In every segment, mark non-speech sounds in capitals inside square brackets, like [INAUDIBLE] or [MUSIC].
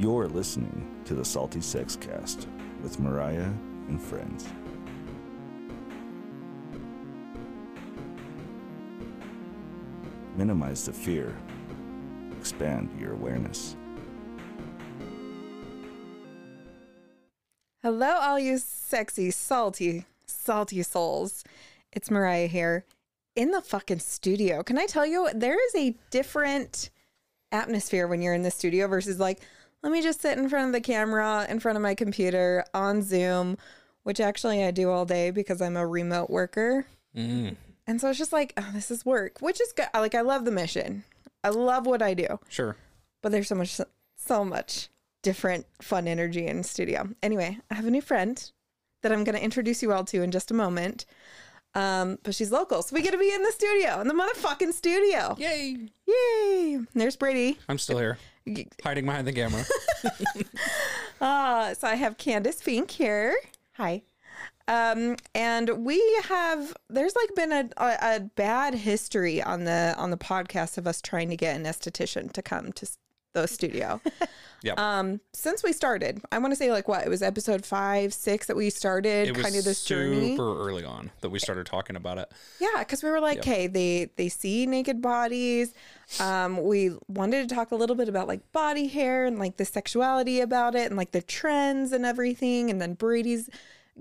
You're listening to the Salty Sex Cast with Mariah and friends. Minimize the fear, expand your awareness. Hello, all you sexy, salty, salty souls. It's Mariah here in the fucking studio. Can I tell you, there is a different atmosphere when you're in the studio versus like, let me just sit in front of the camera, in front of my computer on Zoom, which actually I do all day because I'm a remote worker. And so it's just like, oh, this is work, which is good. Like, I love the mission. I love what I do Sure. but there's so much so much different fun energy in studio anyway i have a new friend that i'm going to introduce you all to in just a moment um, but she's local so we get to be in the studio in the motherfucking studio Yay. yay there's brady I'm still here, hiding behind the camera. uh, [LAUGHS] so i have candace fink here hi um, and we have there's like been a, a, a bad history on the on the podcast of us trying to get an esthetician to come to the studio [LAUGHS] Yep. Um, since we started, I want to say like what it was episode five, six that we started kind of this super journey. early on that we started talking about it. Yeah, because we were like, hey, they they see naked bodies. Um, we wanted to talk a little bit about like body hair and like the sexuality about it and like the trends and everything. And then Brady's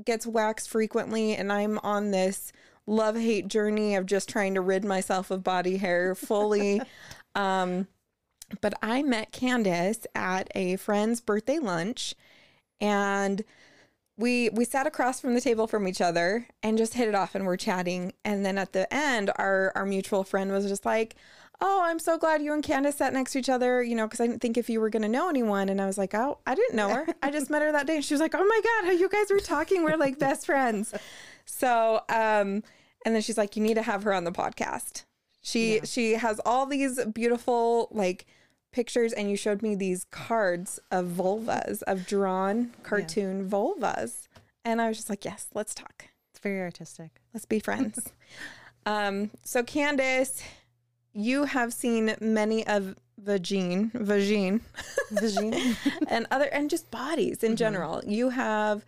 gets waxed frequently, and I'm on this love hate journey of just trying to rid myself of body hair fully. [LAUGHS] um, but I met Candace at a friend's birthday lunch, and we we sat across from the table from each other and just hit it off and we're chatting. And then at the end our our mutual friend was just like oh i'm so glad you and candace sat next to each other you know because i didn't think if you were going to know anyone. And i was like oh i didn't know her. I just met her that day. And she was like oh my god how you guys were talking. We're like best friends. So um and then she's like you need to have her on the podcast. She she has all these beautiful like pictures and you showed me these cards of vulvas of drawn cartoon vulvas. And i was just like yes let's talk. It's very artistic. let's be friends. [LAUGHS] Um so candace you have seen many of vagine vagine. Vagine. [LAUGHS] and other and just bodies in general. You have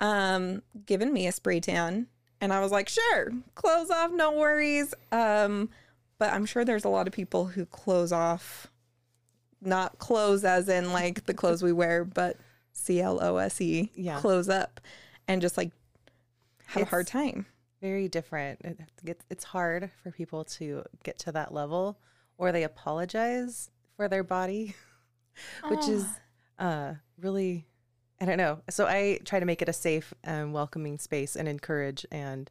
um given me a spray tan. And i was like sure clothes off no worries. Um but i'm sure there's a lot of people who close off not clothes as in like the clothes we wear but c-l-o-s-e Yeah. close up and just like have a hard time very different. It gets, it's hard for people to get to that level, or they apologize for their body, [LAUGHS] which is uh, really, I don't know. So I try to make it a safe and welcoming space and encourage, and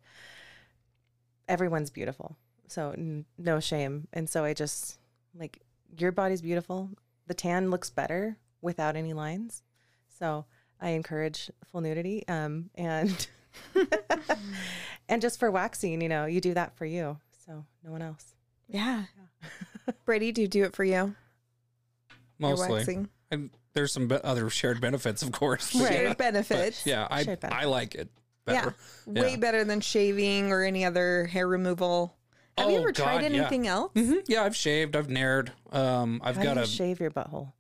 everyone's beautiful. So n- no shame. And so I just like your body's beautiful. The tan looks better without any lines. So I encourage full nudity. Um, and [LAUGHS] and just for waxing, you know, you do that for you. So no one else. yeah [LAUGHS] brady do you do it for you Your Mostly. waxing. And there's some be- other shared benefits, of course. but [LAUGHS] Shared yeah, benefits. Yeah, I benefits. I like it better. yeah better. way Yeah. better than shaving or any other hair removal have you Oh, ever tried God, yeah. anything else Mhm. Yeah, I've shaved. I've Naired. Um, I've How got do you shave your butthole?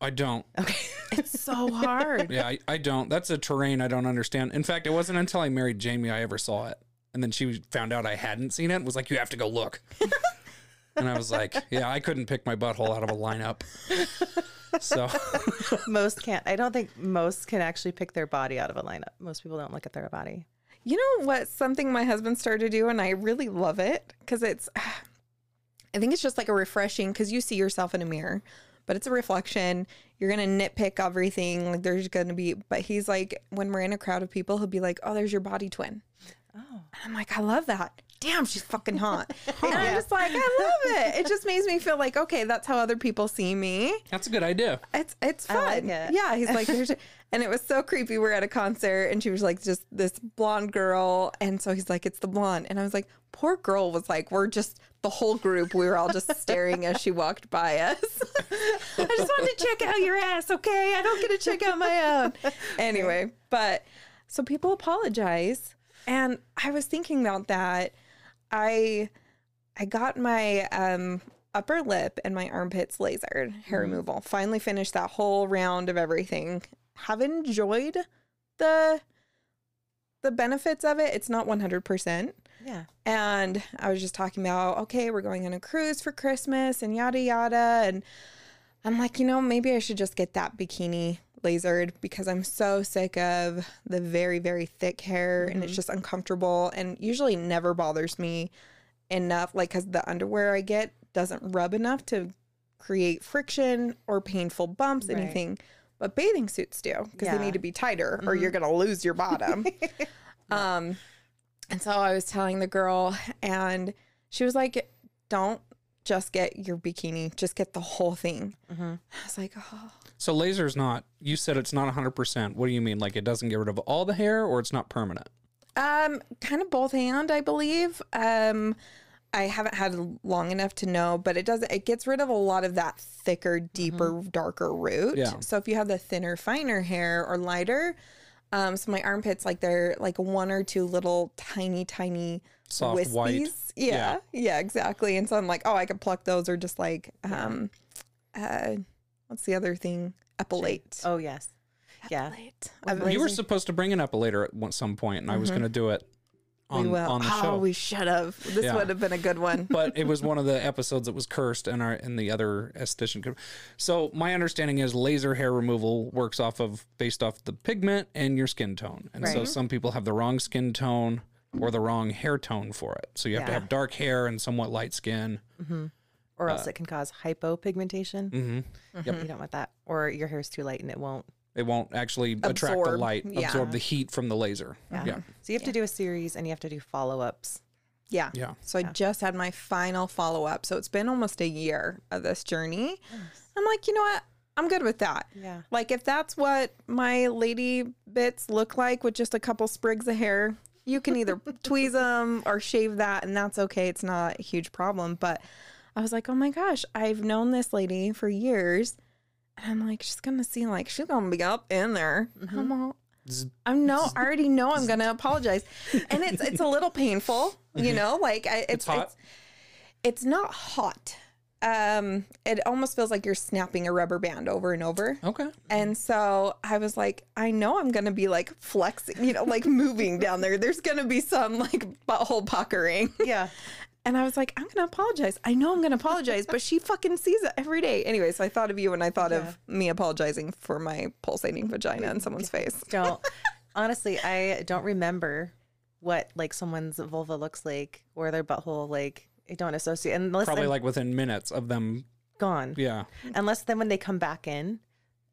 I don't. Okay. [LAUGHS] It's so hard. Yeah, I, I don't. That's a terrain I don't understand. In fact, it wasn't until I married Jamie I ever saw it. And then she found out I hadn't seen it. and Was like, you have to go look. [LAUGHS] and I was like, yeah, I couldn't pick my butthole out of a lineup. So [LAUGHS] most can't. I don't think most can actually pick their body out of a lineup. Most people don't look at their body. You know what? Something my husband started to do, and I really love it because it's, [SIGHS] I think it's just like a refreshing because you see yourself in a mirror, but it's a reflection. You're going to nitpick everything. Like there's going to be, but he's like, when we're in a crowd of people, he'll be like, oh, there's your body twin. Oh. And I'm like, I love that. Damn, she's fucking hot. [LAUGHS] and I'm just like, I love it. It just makes me feel like, okay, that's how other people see me. that's a good idea. It's it's fun. like it. Yeah, he's like, [LAUGHS] and it was so creepy. We're at a concert, and she was like, just this blonde girl, and so he's like, it's the blonde, and I was like, poor girl was like, we're just the whole group. We were all just staring as she walked by us. [LAUGHS] I just wanted to check out your ass, okay? I don't get to check out my own. Anyway, but so people apologize, and I was thinking about that. I I got my um upper lip and my armpits lasered hair removal. Finally finished that whole round of everything. Have enjoyed the the benefits of it. It's not 100%. Yeah. And I was just talking about, okay, we're going on a cruise for Christmas and yada yada. And I'm like, you know, maybe I should just get that bikini lasered because I'm so sick of the very, very thick hair and it's mm-hmm. just uncomfortable and usually never bothers me enough. Like, because the underwear I get doesn't rub enough to create friction or painful bumps, Right. anything. But bathing suits do because they need to be tighter or mm-hmm. you're going to lose your bottom. [LAUGHS] um, and so I was telling the girl, and she was like, "Don't just get your bikini; just get the whole thing." Mm-hmm. I was like, "Oh, So laser is not. You said it's not 100. percent What do you mean? Like it doesn't get rid of all the hair, or it's not permanent? um, kind of both and I believe. Um, I haven't had long enough to know, but it does. It gets rid of a lot of that thicker, deeper, darker root. Yeah. So if you have the thinner, finer hair or lighter, um, so my armpits like they're like one or two little tiny, tiny Soft white. wispies. Yeah, yeah, exactly. And so I'm like, oh, I could pluck those or just like, um, uh, what's the other thing? Epilate. Oh yes. Yeah. Epilate. With You were supposed to bring an epilator at some point, and I was mm-hmm. going to do it on, we will. on the oh, show. we should have. This Yeah. would have been a good one. but it was [LAUGHS] one of the episodes that was cursed and our and the other esthetician could so my understanding is laser hair removal works off of based off the pigment and your skin tone and so some people have the wrong skin tone or the wrong hair tone for it so you have to have dark hair and somewhat light skin mm-hmm. Or else it can cause hypopigmentation. mm-hmm. You don't want that. Or your hair's too light and it won't. it won't actually attract the light yeah. absorb the heat from the laser Yeah. yeah So you have to do a series and you have to do follow ups. Yeah. yeah So I just had my final follow up. So it's been almost a year of this journey. I'm like, you know what? I'm good with that. Yeah. Like if that's what my lady bits look like with just a couple sprigs of hair, you can either [LAUGHS] tweeze them or shave that and that's okay. It's not a huge problem, but I was like, "Oh my gosh, I've known this lady for years." And I'm like, she's to see like she's to be up in there. I'm all I'm no, I already know I'm to apologize. And it's it's a little painful, you know, like I, it's, It's hot? it's it's not hot. Um, it almost feels like you're snapping a rubber band over and over. okay And so I was like, I know I'm gonna be like flexing, you know, like moving down there. There's gonna be some like butthole puckering. Yeah. [LAUGHS] And I was like, I'm gonna apologize. I know I'm gonna apologize, but she [LAUGHS] fucking sees it every day. Anyway, so I thought of you and I thought of me apologizing for my pulsating vagina in someone's face. Don't. [LAUGHS] Honestly, I don't remember what like someone's vulva looks like or their butthole like. I don't associate unless probably I'm like within minutes of them gone. yeah Unless then when they come back in,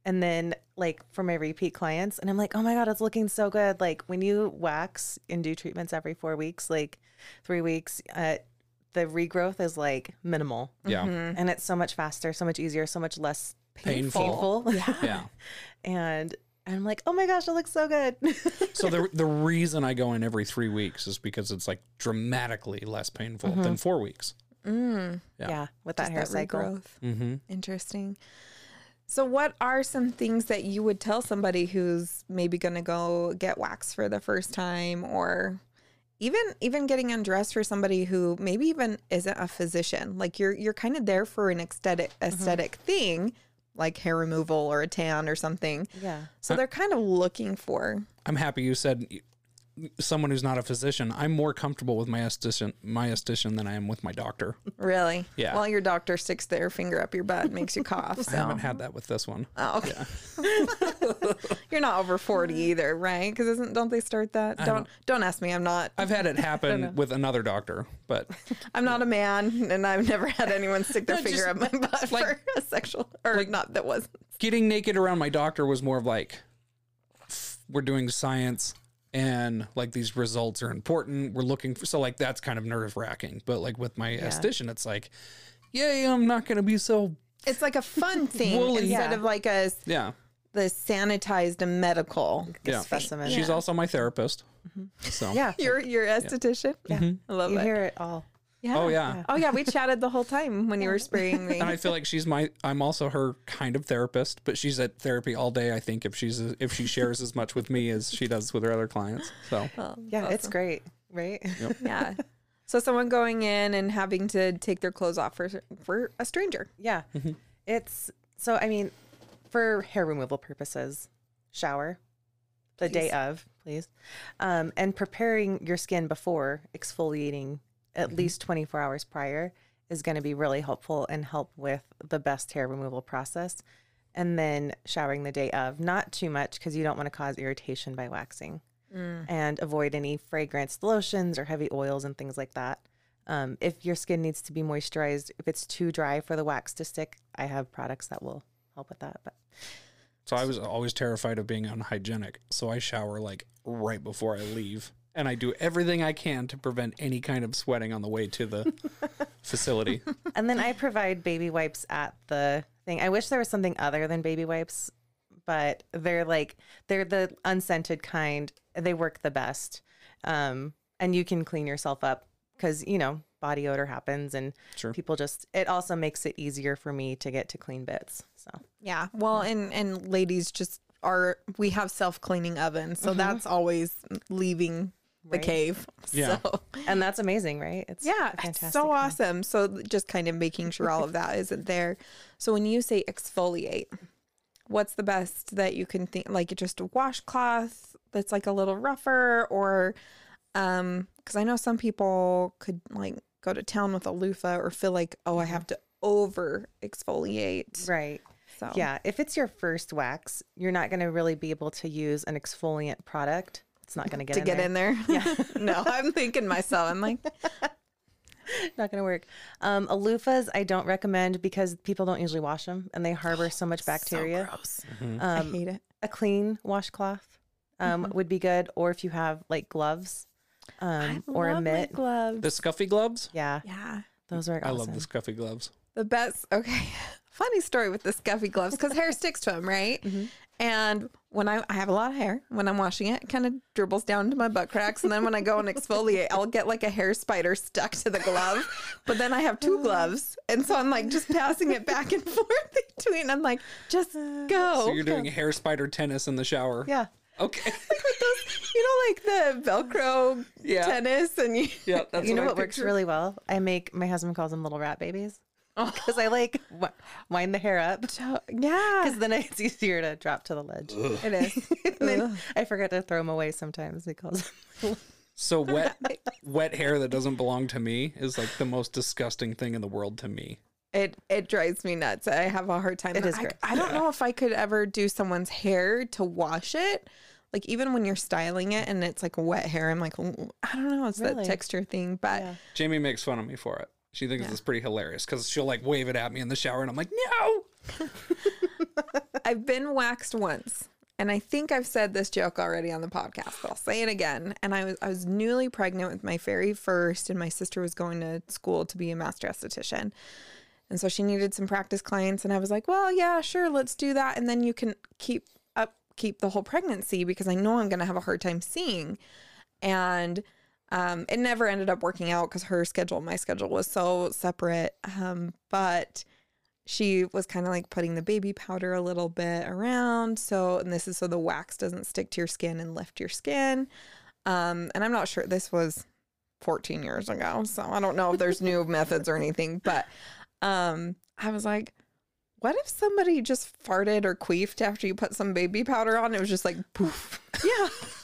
and then like for my repeat clients, and I'm like, oh my god, it's looking so good. Like when you wax and do treatments every four weeks, like three weeks, uh, the regrowth is like minimal, yeah and it's so much faster, so much easier, so much less Painful. painful. [LAUGHS] yeah and I'm like, oh my gosh, it looks so good. [LAUGHS] So the the reason I go in every three weeks is because it's like dramatically less painful than four weeks. Mm, Yeah. yeah. with that just hair that cycle. regrowth. Mm-hmm. Interesting. So, what are some things that you would tell somebody who's maybe going to go get waxed for the first time, or even even getting undressed for somebody who maybe even isn't a physician? Like you're you're kind of there for an aesthetic mm-hmm. aesthetic thing, like hair removal or a tan or something. Yeah. So they're kind of looking for. I'm happy you said someone who's not a physician. I'm more comfortable with my esthetician, my esthetician than I am with my doctor. Really? Yeah. Well, your doctor sticks their finger up your butt and makes you cough. I haven't had that with this one. Oh, okay. [LAUGHS] You're not over 40 [LAUGHS] either, right? Because isn't don't they start that? Don't don't ask me. I'm not. I've had it happen [LAUGHS] with another doctor, but I'm not a man, and I've never had anyone stick their No, finger up my butt like- for a sexual or not that was. getting naked around my doctor was more of like we're doing science and like these results are important. We're looking for so like that's kind of nerve wracking. But like with my esthetician, it's like, yay, I'm not gonna be so It's like a fun [LAUGHS] thing Woolly. instead Yeah. of like a yeah. the sanitized medical. Yeah. specimen. She's also my therapist. Mm-hmm. So [LAUGHS] Yeah. Your your esthetician. Yeah, mm-hmm. I love You it. hear it all. Yeah. Oh yeah. Oh yeah, we chatted the whole time when you were spraying me. And I feel like she's my I'm also her kind of therapist, but she's at therapy all day, I think, if she's if she shares as much with me as she does with her other clients. So Yeah, it's great, right? [LAUGHS] yeah. So someone going in and having to take their clothes off for for a stranger. Yeah. It's so I mean, for hair removal purposes, shower the day of, please. Um, and preparing your skin before exfoliating at least 24 hours prior is going to be really helpful and help with the best hair removal process. And then showering the day of, not too much because you don't want to cause irritation by waxing and avoid any fragranced lotions or heavy oils and things like that. Um, if your skin needs to be moisturized, if it's too dry for the wax to stick, I have products that will help with that. But So I was always terrified of being unhygienic. So I shower like right before I leave. And I do everything I can to prevent any kind of sweating on the way to the [LAUGHS] facility. and then I provide baby wipes at the thing. I wish there was something other than baby wipes, but they're like they're the unscented kind. They work the best, um, and you can clean yourself up because you know body odor happens, and Sure. people just. It also makes it easier for me to get to clean bits. So Yeah. Well, and and ladies just are we have self cleaning ovens, so that's always leaving the cave. [LAUGHS] Yeah. So and that's amazing, right? It's yeah, a it's fantastic so thing. awesome. So just kind of making sure all of that [LAUGHS] isn't there. So when you say exfoliate, what's the best that you can think like just a washcloth that's like a little rougher or um because I know some people could like go to town with a loofah or feel like oh I have to over exfoliate. Right. So Yeah, if it's your first wax, you're not going to really be able to use an exfoliant product. It's not going to get to in get there. in there. Yeah. [LAUGHS] no, I'm thinking myself. I'm like, [LAUGHS] not going to work. Um, loofahs, I don't recommend because people don't usually wash them and they harbor so much [GASPS] bacteria. gross. Mm-hmm. I Um, hate it. a clean washcloth um, would be good, or if you have like gloves um, or a love my mitt. gloves. The scuffy gloves? Yeah, yeah. those are. I awesome. love the scuffy gloves. The best. Okay. [LAUGHS] Funny story with the scuffy gloves because hair sticks to them, right? Mm-hmm. And when I, I have a lot of hair, when I'm washing it, it kind of dribbles down to my butt cracks. And then when I go and exfoliate, I'll get like a hair spider stuck to the glove. But then I have two uh-huh. gloves. And so I'm like just passing it back and [LAUGHS] forth between. I'm like, just uh, go. So you're doing hair spider tennis in the shower. Yeah. Okay. [LAUGHS] you know, like the Velcro Yeah. tennis and you. yeah, that's you know I what works really well? I make my husband calls them little rat babies. [LAUGHS] because I like [LAUGHS] wi- wind the hair up Yeah. because then it's easier to drop to the ledge. It is. [LAUGHS] and then I forget to throw them away sometimes. because. So wet wet hair that doesn't belong to me is like the most disgusting thing in the world to me. It it drives me nuts. I have a hard time. It is I, gross. I don't know if I could ever do someone's hair to wash it. Like even when you're styling it and it's like wet hair, I'm like, I don't know. It's that texture thing, but Yeah. Jamie makes fun of me for it. She thinks it's pretty hilarious because she'll like wave it at me in the shower and I'm like, no. [LAUGHS] I've been waxed once. And I think I've said this joke already on the podcast, but I'll say it again. And I was I was newly pregnant with my very first, and my sister was going to school to be a master esthetician. And so she needed some practice clients, and I was like, "Well, yeah, sure, let's do that." And then you can keep up keep the whole pregnancy because I know I'm going to have a hard time seeing. And um, it never ended up working out because her schedule and my schedule was so separate. Um, but she was kind of like putting the baby powder a little bit around. So, and this is so the wax doesn't stick to your skin and lift your skin. Um, and I'm not sure this was 14 years ago. So I don't know if there's new [LAUGHS] methods or anything, but um, I was like, what if somebody just farted or queefed after you put some baby powder on? It was just like poof. Yeah. [LAUGHS]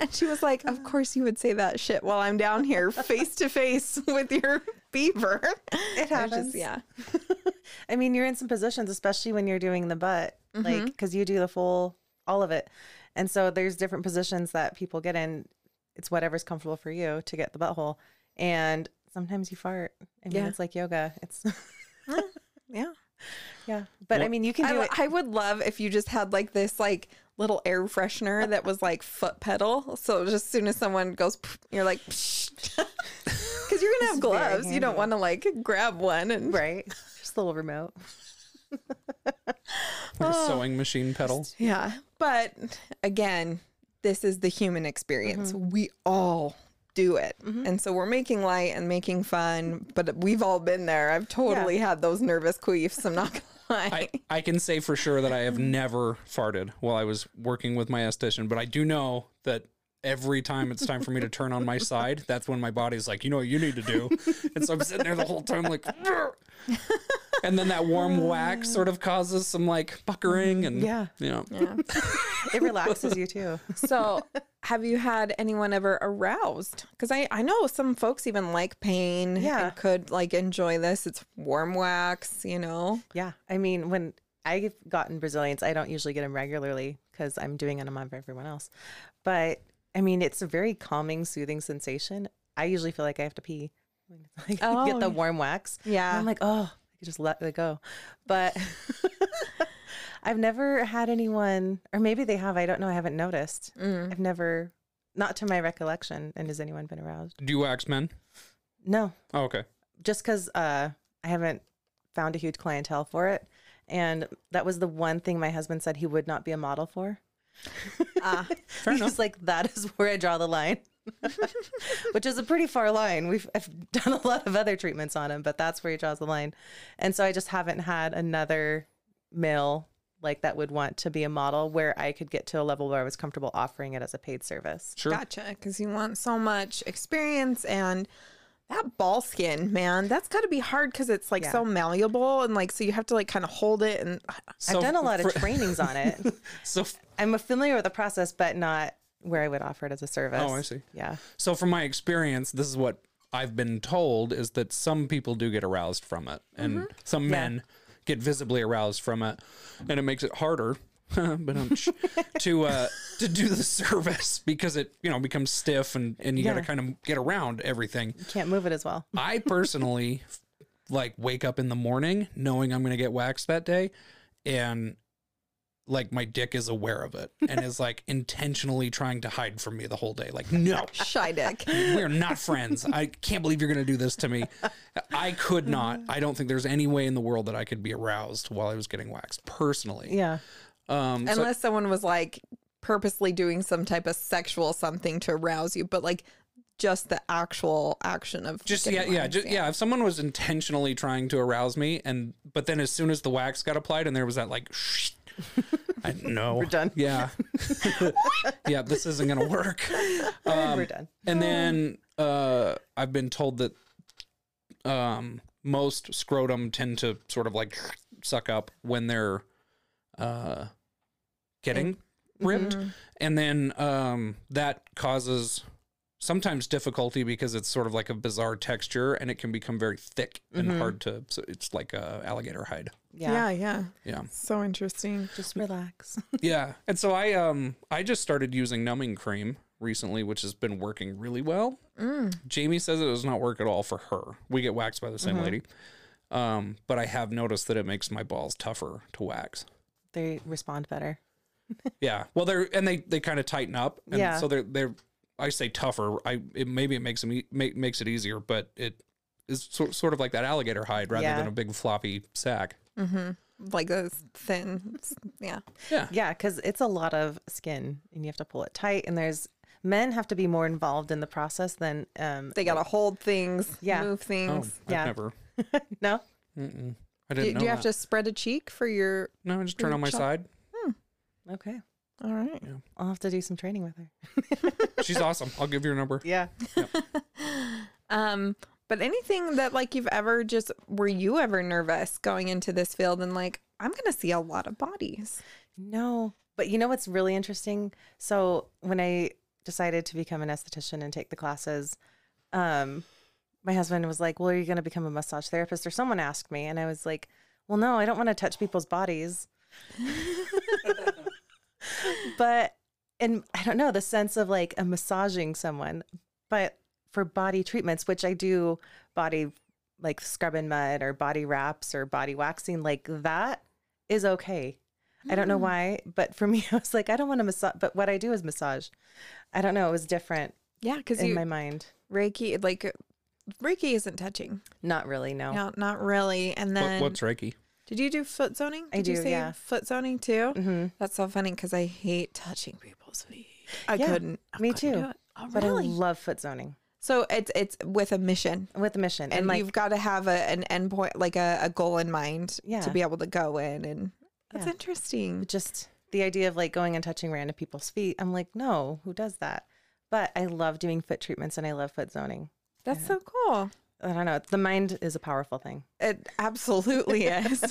[LAUGHS] and she was like, Of course you would say that shit while I'm down here face to face with your beaver. It happens. yeah. [LAUGHS] I mean, you're in some positions, especially when you're doing the butt, mm-hmm. like because you do the full, all of it. And so there's different positions that people get in. It's whatever's comfortable for you to get the butthole. And sometimes you fart. I mean, Yeah. it's like yoga. It's, [LAUGHS] Yeah. yeah. But I mean, you can do I, it. I would love if you just had like this like little air freshener that was like foot pedal. So just as soon as someone goes, you're like, because [LAUGHS] you're gonna have gloves. You don't want to like grab one and Right. Just a little remote. [LAUGHS] Like a oh. sewing machine pedal. yeah. But again, this is the human experience. Mm-hmm. We all do it, mm-hmm. and so we're making light and making fun. But we've all been there. I've totally had those nervous queefs. I'm not gonna lie. I, I can say for sure that I have never farted while I was working with my esthetician, but I do know that every time it's time for me to turn on my side, that's when my body's like, you know what you need to do. And so I'm sitting there the whole time like, and then that warm wax sort of causes some like puckering and Yeah. you know, Yeah. It relaxes you too. So, have you had anyone ever aroused? Because I, I know some folks even like pain Yeah. and could like enjoy this. It's warm wax, you know? Yeah. I mean, when I've gotten Brazilians, I don't usually get them regularly because I'm doing them on everyone else. But I mean, it's a very calming, soothing sensation. I usually feel like I have to pee. [LAUGHS] Like Oh, get the warm wax. Yeah. I'm like, oh, I could just let it go. But [LAUGHS] I've never had anyone, or maybe they have. I don't know. I haven't noticed. Mm. I've never, not to my recollection. And has anyone been aroused? do you wax men? No, Oh, okay. just because uh, I haven't found a huge clientele for it. And that was the one thing my husband said he would not be a model for. [LAUGHS] Ah, [LAUGHS] Fair He's enough. like, that is where I draw the line, [LAUGHS] which is a pretty far line. We've I've done a lot of other treatments on him, but that's where he draws the line. And so I just haven't had another male like that would want to be a model where I could get to a level where I was comfortable offering it as a paid service. Sure. gotcha. Because you want so much experience and that ball skin, man, that's got to be hard because it's like Yeah. so malleable and like so you have to like kind of hold it and [SIGHS] So I've done a lot of [LAUGHS] trainings on it. [LAUGHS] So I'm familiar with the process, but not where I would offer it as a service. Oh, I see. Yeah. So from my experience, this is what I've been told is that some people do get aroused from it and mm-hmm. some Yeah. men get visibly aroused from it and it makes it harder [LAUGHS] but um, to uh to do the service because it you know becomes stiff and and you got to kind of get around everything. Can't move it as well. I personally [LAUGHS] like wake up in the morning knowing I'm going to get waxed that day and like my dick is aware of it and is like [LAUGHS] intentionally trying to hide from me the whole day like no shy dick. we're not friends. I can't believe you're going to do this to me. I could not. I don't think there's any way in the world that I could be aroused while I was getting waxed personally. Yeah. Um, so- Unless someone was like purposely doing some type of sexual something to arouse you, but like just the actual action of just yeah, yeah, just, yeah. If someone was intentionally trying to arouse me, and but then as soon as the wax got applied, and there was that like, shh, [LAUGHS] I know we're done. Yeah, [LAUGHS] yeah, this isn't gonna work. Um, We're done. And then uh, I've been told that um, most scrotum tend to sort of like suck up when they're uh, getting ripped, and then um, that causes sometimes difficulty because it's sort of like a bizarre texture and it can become very thick and hard to. So it's like a alligator hide. Yeah, Yeah. yeah. Yeah, So interesting. Just relax. [LAUGHS] yeah. And so I um I just started using numbing cream recently, which has been working really well. Jamie says it does not work at all for her. We get waxed by the same lady. Um, but I have noticed that it makes my balls tougher to wax. they respond better. Yeah. Well, they're and they they kind of tighten up, and Yeah. so they're they're. I say tougher. I it, maybe it makes them e- make, makes it easier, but it is sort sort of like that alligator hide rather Yeah. than a big floppy sack. Like those thin. Yeah. Yeah. Yeah, because it's a lot of skin and you have to pull it tight. And there's men have to be more involved in the process than um They got to hold things, Yeah. move Oh, things. I've Yeah. never. [LAUGHS] no. Mm-mm. I Do, didn't know. do you have to spread a cheek for your. No, I just turn on my chop? side. Okay. All right. I'll have to do some training with her. [LAUGHS] She's awesome. I'll give you her number. Yeah. [LAUGHS] Um, but anything that like you've ever just were you ever nervous going into this field and like I'm gonna see a lot of bodies. No. But you know what's really interesting? So when I decided to become an esthetician and take the classes, um, my husband was like, Well, are you going to become a massage therapist? Or someone asked me. And I was like, Well, no, I don't want to touch people's bodies. [LAUGHS] [LAUGHS] but, and I don't know, the sense of like a massaging someone, but for body treatments, which I do body like scrub and mud or body wraps or body waxing, like that is okay. I don't know mm. why, but for [LAUGHS] me, I was like, I don't want to massage, but what I do is massage. I don't know. It was different Yeah, because in you my mind. Reiki like Reiki isn't touching. Not really, no. No, not really. And then What, what's Reiki? Did you do foot zoning? I Did you do, say yeah. Foot zoning too. hmm That's so funny because I hate touching people's feet. I Yeah, couldn't. I me couldn't too. Oh, But really? I love foot zoning so it's it's with a mission. with a mission. and, And, like, you've got to have a, an endpoint like a, a goal in mind Yeah. to be able to go in and that's Yeah. interesting just the idea of like going and touching random people's feet. I'm like, no, who does that? but I love doing foot treatments and I love foot zoning. That's so cool. I don't know. The mind is a powerful thing. It absolutely [LAUGHS] is.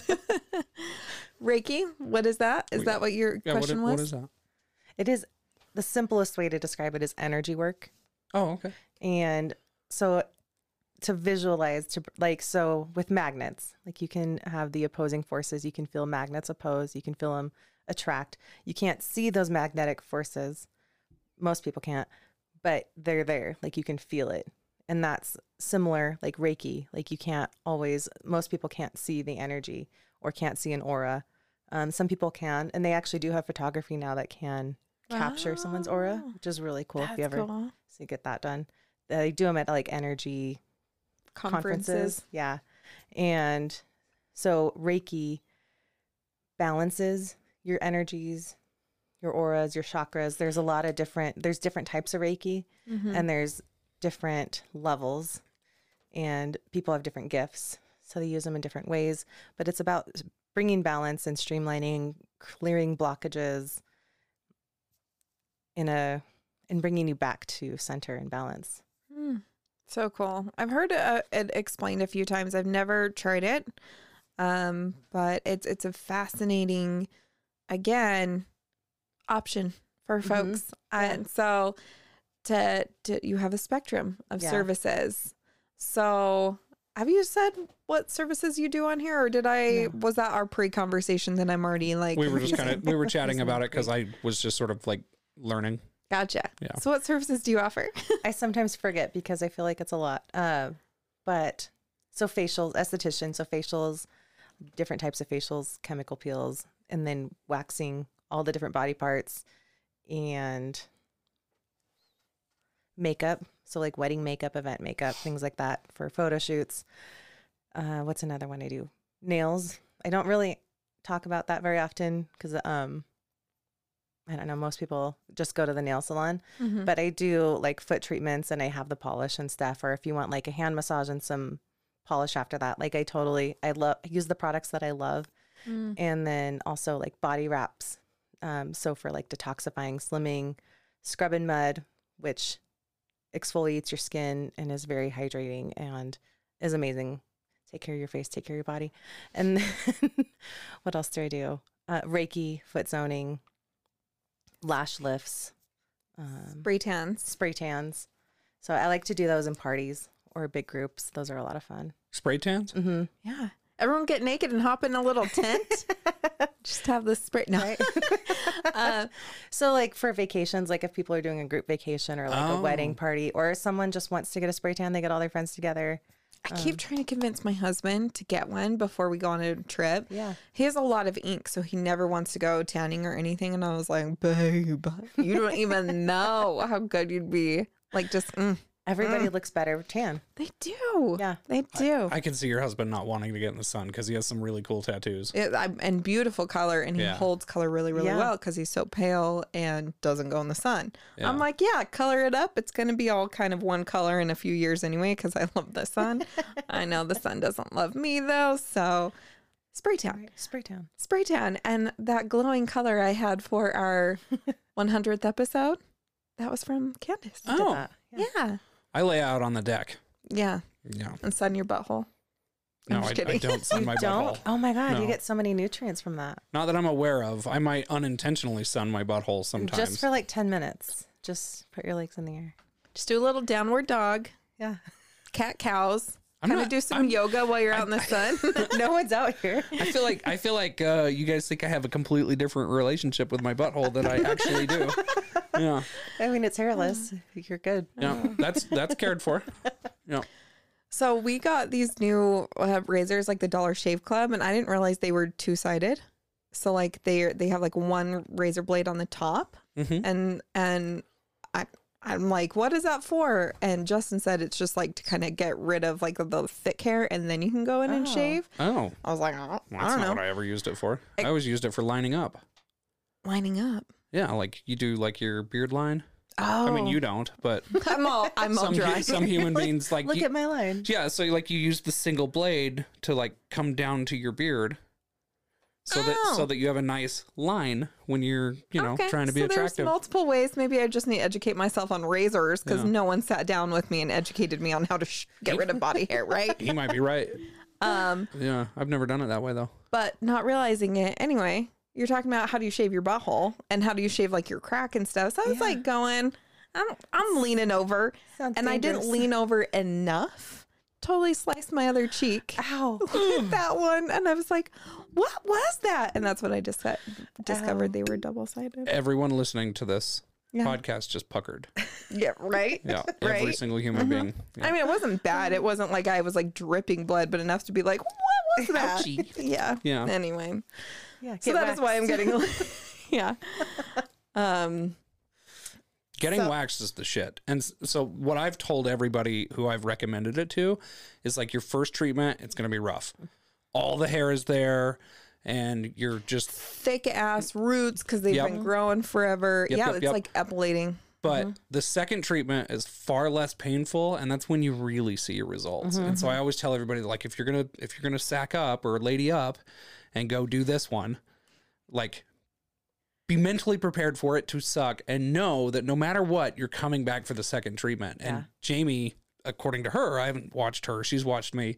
Reiki, what is that? Is that what your Yeah, what, question i- was? what is that? It is the simplest way to describe it is energy work. Oh, okay. And so to visualize to like so with magnets, like you can have the opposing forces, you can feel magnets oppose, you can feel them attract. You can't see those magnetic forces. Most people can't, but they're there. Like you can feel it. And that's similar like Reiki. Like you can't always most people can't see the energy or can't see an aura. Um, some people can, and they actually do have photography now that can capture someone's aura, which is really cool if you ever cool. so you get that done. They do them at like energy conferences. Conferences. Yeah. And so Reiki balances your energies, your auras, your chakras. There's a lot of different there's different types of Reiki Mm-hmm. and there's different levels and people have different gifts. So they use them in different ways, but it's about bringing balance and streamlining, clearing blockages in a and bringing you back to center and balance. So cool. I've heard uh, it explained a few times. I've never tried it, um, but it's it's a fascinating, again, option for folks. And so, to, to you have a spectrum of Yeah. services. So, have you said what services you do on here, or did I? No. Was that our pre-conversation that I'm already like? We were just kind of we were [LAUGHS] chatting about it because I was just sort of like learning. Gotcha. Yeah. So, what services do you offer? [LAUGHS] I sometimes forget because I feel like it's a lot. Uh, but so facials, esthetician, so facials, different types of facials, chemical peels, and then waxing all the different body parts and makeup. So like wedding makeup, event makeup, things like that for photo shoots. Uh, what's another one I do? Nails. I don't really talk about that very often because um, I don't know. Most people just go to the nail salon Mm-hmm. but I do like foot treatments and I have the polish and stuff. Or if you want like a hand massage and some polish after that, like I totally, I love, use the products that I love. Mm. And then also like body wraps. Um, so for like detoxifying, slimming, scrub and mud, which exfoliates your skin and is very hydrating and is amazing. Take care of your face, take care of your body. And [LAUGHS] then what else do I do? Uh, Reiki, foot zoning, lash lifts. Um, Spray tans. spray tans. So I like to do those in parties or big groups. Those are a lot of fun. Spray tans? Mm-hmm. Yeah. Everyone get naked and hop in a little tent. [LAUGHS] Just have the spray. No. [LAUGHS] uh, So like for vacations, like if people are doing a group vacation or like a wedding Oh. party, or someone just wants to get a spray tan, they get all their friends together. I keep trying to convince my husband to get one before we go on a trip. Yeah. He has a lot of ink, so he never wants to go tanning or anything. And I was like, babe, you don't even [LAUGHS] know how good you'd be. Like, just, mm. Everybody mm. looks better tan. they do. Yeah. They do. I can see your husband not wanting to get in the sun because he has some really cool tattoos. It, I, and beautiful color, and he Yeah. holds color really, really Yeah. well because he's so pale and doesn't go in the sun. Yeah. I'm like, yeah, color it up. It's gonna be all kind of one color in a few years anyway because I love the sun. [LAUGHS] I know the sun doesn't love me though, so spray tan, Spray tan. spray tan, and that glowing color I had for our [LAUGHS] 100th episode, that was from Candace. Oh, that. Yeah. Yeah, I lay out on the deck. yeah, Yeah. and sun your butthole. No, I'm I, just I kidding. don't [LAUGHS] sun You my don't? butthole. Oh my god, No. you get so many nutrients from that. Not that I'm aware of. I might unintentionally sun my butthole sometimes. Just for like ten minutes. Just put your legs in the air. Just do a little downward dog, Yeah. cat cows. I'm gonna do some I'm- yoga while you're out in the sun. [LAUGHS] [LAUGHS] no one's out here. I feel like I feel like uh, you guys think I have a completely different relationship with my butthole than I actually do. [LAUGHS] Yeah, I mean, it's hairless. You're good. yeah, that's that's cared for. Yeah, So we got these new uh, razors, like the Dollar Shave Club, and I didn't realize they were two sided. So like they they have like one razor blade on the top, Mhm. and and I I'm like, what is that for? And Justin said it's just like to kind of get rid of like the thick hair, and then you can go in and Oh. shave. Oh, I was like, oh, well, I don't not know, what I ever used it for. I always used it for lining up. lining up. Yeah, like you do like your beard line. Oh, I mean, oh. you don't, but [LAUGHS] I'm all I'm all some dry. some human [LAUGHS] beings like Look you- at my line. yeah. So like you use the single blade to like come down to your beard, so that so Oh. that you have a nice line when you're you know trying to be so attractive. There's multiple ways. Maybe I just need to educate myself on razors because Yeah. no one sat down with me and educated me on how to sh- get rid of [LAUGHS] body hair, right? he might be right. [LAUGHS] Um, Yeah, I've never done it that way though. but not realizing it anyway. You're talking about how do you shave your butthole and how do you shave like your crack and stuff. So I was Yeah. like going, I'm I'm leaning over, Sounds and I didn't lean over enough. Totally sliced my other cheek. Ow. [LAUGHS] that one, and I was like, "What was that?" And that's when I just discovered Ow. they were double sided. Everyone listening to this Yeah. podcast just puckered. [LAUGHS] Yeah, right. Yeah, [LAUGHS] every single human being. Yeah. I mean, it wasn't bad. It wasn't like I was like dripping blood, but enough to be like, "What was that?" Ouchie. Yeah. Yeah. Anyway, Yeah. so get that is why I'm waxed. getting. [LAUGHS] yeah. Um. Getting So- waxed is the shit. And so what I've told everybody who I've recommended it to is like your first treatment, it's going to be rough. All the hair is there and you're just Thick ass roots because they've Yep. been growing forever. Yep, yeah, yep, it's like epilating. but mm-hmm. the second treatment is far less painful and that's when you really see your results. Mm-hmm, and so I mm-hmm. always tell everybody like if you're to if you're to sack up or lady up and go do this one, like be mentally prepared for it to suck and know that no matter what, you're coming back for the second treatment. And Jamie, according to her, I haven't watched her, she's watched me.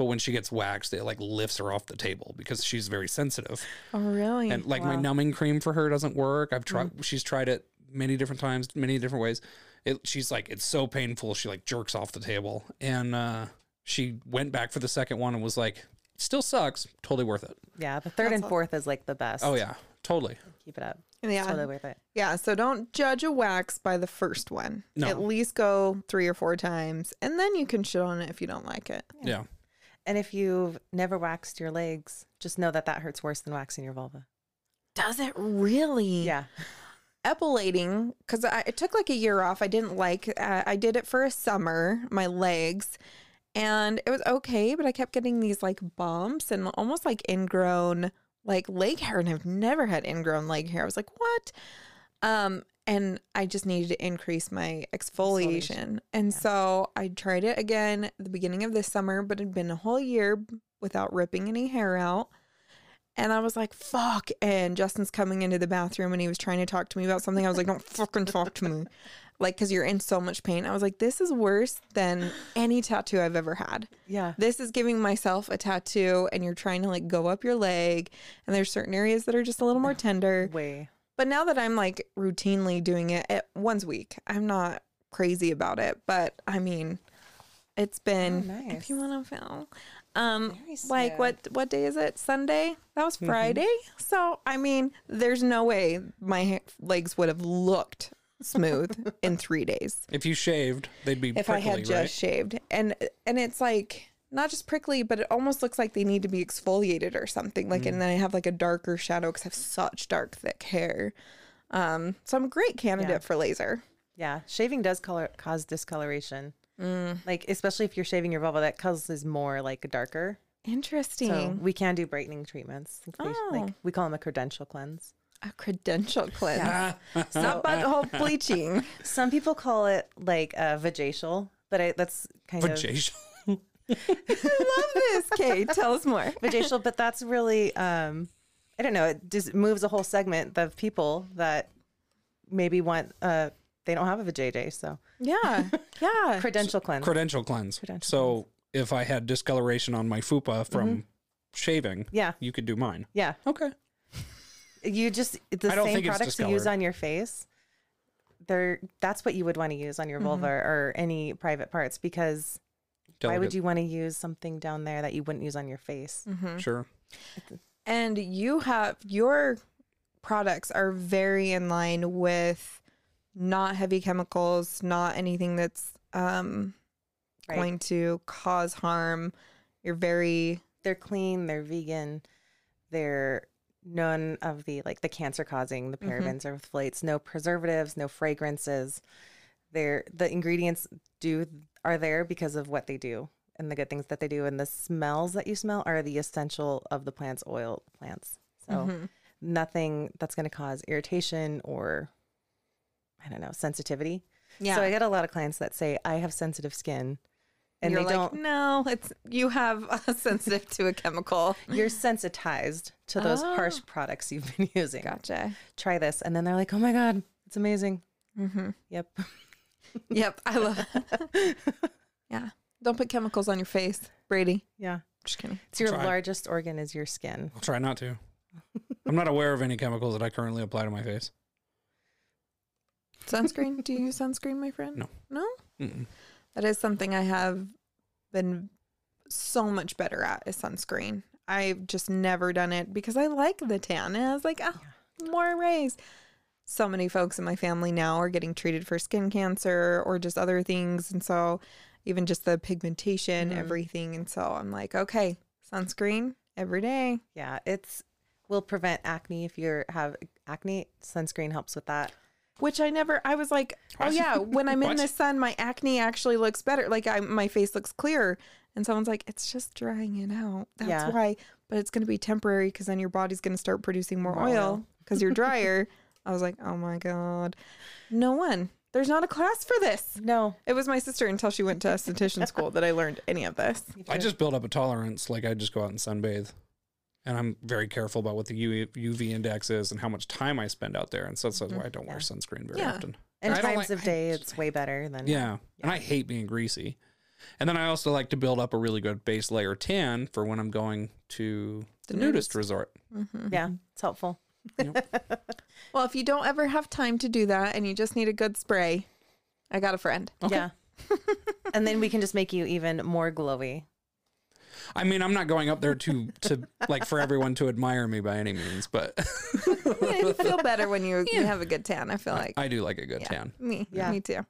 But when she gets waxed, it like lifts her off the table because she's very sensitive. Oh, really? And like my numbing cream for her doesn't work. I've tried, she's tried it many different times, many different ways. It, she's like, it's so painful. She like jerks off the table. And uh, she went back for the second one and was like, still sucks. Totally worth it. Yeah. The third and fourth is like the best. Oh, yeah, totally. Keep it up. yeah. Totally worth it. Yeah, so don't judge a wax by the first one. No. At least go three or four times, and then you can shit on it if you don't like it. Yeah. And if you've never waxed your legs, just know that that hurts worse than waxing your vulva. Does it really? Yeah. Epilating, because it took like a year off. I didn't like. Uh, I did it for a summer, my legs, and it was okay. But I kept getting these like bumps and almost like ingrown like leg hair, and I've never had ingrown leg hair. I was like, what? Um, and I just needed to increase my exfoliation. And so I tried it again at the beginning of this summer, but it had been a whole year without ripping any hair out. And I was like, fuck. And Justin's coming into the bathroom and he was trying to talk to me about something. I was like, don't fucking talk to me. [LAUGHS] Like, cause you're in so much pain. I was like, this is worse than any tattoo I've ever had. Yeah. This is giving myself a tattoo and you're trying to like go up your leg. And there's certain areas that are just a little more tender. Way. But now that I'm like routinely doing it at once a week, I'm not crazy about it. But I mean, it's been Oh, nice. if you want to feel. Um, like what what day is it? Sunday. That was Friday. So I mean, there's no way my ha- legs would have looked smooth [LAUGHS] in three days If you shaved, they'd be if prickly, I had just right? shaved. And and it's like not just prickly, but it almost looks like they need to be exfoliated or something. Like, Mm. and then I have like a darker shadow because I have such dark, thick hair. Um, so I'm a great candidate Yeah. for laser. Yeah. Shaving does color cause discoloration. Mm. Like especially if you're shaving your vulva, that causes more like darker. Interesting. So we can do brightening treatments. Like, Oh. Like we call them a credential cleanse. a credential [LAUGHS] cleanse. Ah, It's not butthole bleaching. [LAUGHS] Some people call it like a vajacial, but I, that's kind of Vajacial. I love this, Kate. Tell us more. vajacial, but that's really um I don't know, it just moves a whole segment of people that maybe want uh they don't have a vajayjay, so Yeah. Yeah. [LAUGHS] credential cleanse. Credential cleanse. Credential so if I had discoloration on my fupa from shaving, yeah. you could do mine. Yeah. Okay. You just the I don't same think products you use on your face. They're that's what you would want to use on your vulva or any private parts because why would you want to use something down there that you wouldn't use on your face? Sure. And you have your products are very in line with not heavy chemicals, not anything that's um, Right. going to cause harm. You're very They're clean, they're vegan, they're none of the like the cancer causing, the parabens or phthalates, no preservatives, no fragrances. They're the ingredients do are there because of what they do and the good things that they do and the smells that you smell are the essential of the plant's oil plants. So nothing that's going to cause irritation or I don't know, sensitivity. yeah. So I get a lot of clients that say I have sensitive skin And You're they like, don't no, it's you have a [LAUGHS] sensitive to a chemical. [LAUGHS] you're sensitized to those harsh products you've been [LAUGHS] using. Gotcha. Try this. And then they're like, oh my God, it's amazing. Mm-hmm. Yep. Yep, I love. [LAUGHS] yeah, don't put chemicals on your face, Brady. Yeah. Just kidding. It's your Try. largest organ is your skin. I'll try not to. I'm not aware of any chemicals that I currently apply to my face. Sunscreen? Do you use sunscreen, my friend? No. No. Mm-mm. That is something I have been so much better at is sunscreen. I've just never done it because I like the tan. And I was like, oh, more rays. So many folks in my family now are getting treated for skin cancer or just other things. And so even just the pigmentation, Mhm. everything. And so I'm like, okay, sunscreen every day. Yeah. It's will prevent acne if you have acne. Sunscreen helps with that. Which I never. I was like, oh yeah, when I'm in [LAUGHS] the sun, my acne actually looks better. Like I, my face looks clearer. And someone's like, it's just drying it out. That's Yeah. why. But it's going to be temporary because then your body's going to start producing more, More oil. because [LAUGHS] you're drier. I was like, oh my god, no one. There's not a class for this. No. It was my sister until she went to esthetician school that I learned any of this. I just build up a tolerance. Like I just go out and sunbathe, and I'm very careful about what the UV, UV index is and how much time I spend out there. And so that's why I mm-hmm. don't wear sunscreen very Yeah. often. And I don't times like- of day, I- it's way better than Yeah. And I hate being greasy. And then I also like to build up a really good base layer tan for when I'm going to the, The nudist nudist. resort. Mm-hmm. Yeah, it's helpful. [LAUGHS] Well, if you don't ever have time to do that and you just need a good spray, I got a friend. Okay. Yeah. [LAUGHS] and then we can just make you even more glowy. I mean, I'm not going up there to to like for everyone to admire me by any means, but Yeah, [LAUGHS] you feel better when you, you have a good tan. I feel like. I do like a good yeah, tan. Me. Yeah. Me too.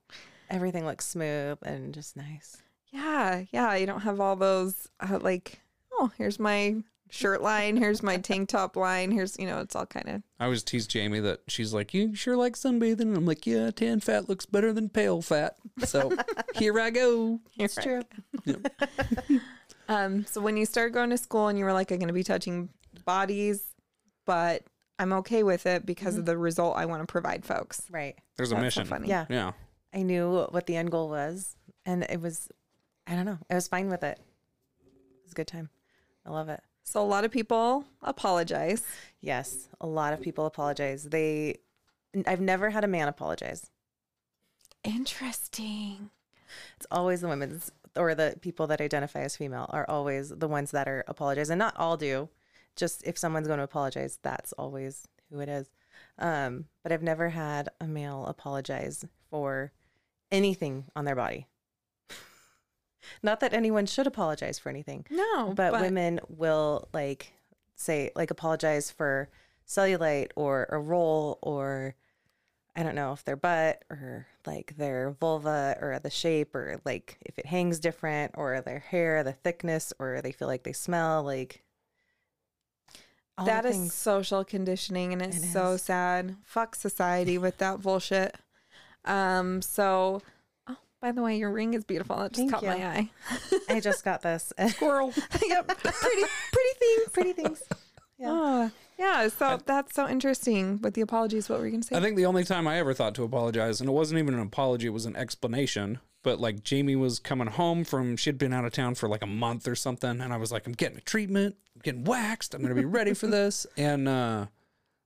Everything looks smooth and just nice. Yeah, yeah. You don't have all those uh, like, oh, here's my shirt line, here's my tank top line, here's you know, it's all kind of I always tease Jamie that she's like, "You sure like sunbathing?" And I'm like, "Yeah, tan fat looks better than pale fat." So [LAUGHS] here I go. it's true. [LAUGHS] [LAUGHS] um, so when you started going to school and you were like, I'm going to be touching bodies, but I'm okay with it because of the result I want to provide folks. Right. There's a That's so mission. funny. Yeah. Yeah. I knew what the end goal was. And it was, I don't know, I was fine with it. It was a good time. I love it. So a lot of people apologize. Yes. A lot of people apologize. They, I've never had a man apologize. Interesting. It's always the women's or the people that identify as female are always the ones that are apologize. And not all do. Just if someone's going to apologize, that's always who it is. Um, but I've never had a male apologize for anything on their body. Not that anyone should apologize for anything, No, but, women will like say like apologize for cellulite or a roll or I don't know if their butt or like their vulva or the shape or like if it hangs different or their hair, the thickness or they feel like they smell like all that is social conditioning and it's It so sad. Fuck society with that bullshit. Um, so by the way, your ring is beautiful. It just Thank caught you. my eye. I just got this. [LAUGHS] [LAUGHS] Squirrel. yep. Pretty pretty things. Pretty things. Yeah. Oh, yeah. So that's so interesting with the apologies. What were you gonna say? I think the only time I ever thought to apologize, and it wasn't even an apology, it was an explanation. But like Jamie was coming home from, she'd been out of town for like a month or something. And I was like, I'm getting a treatment, I'm getting waxed, I'm going to be ready for this. [LAUGHS] And uh,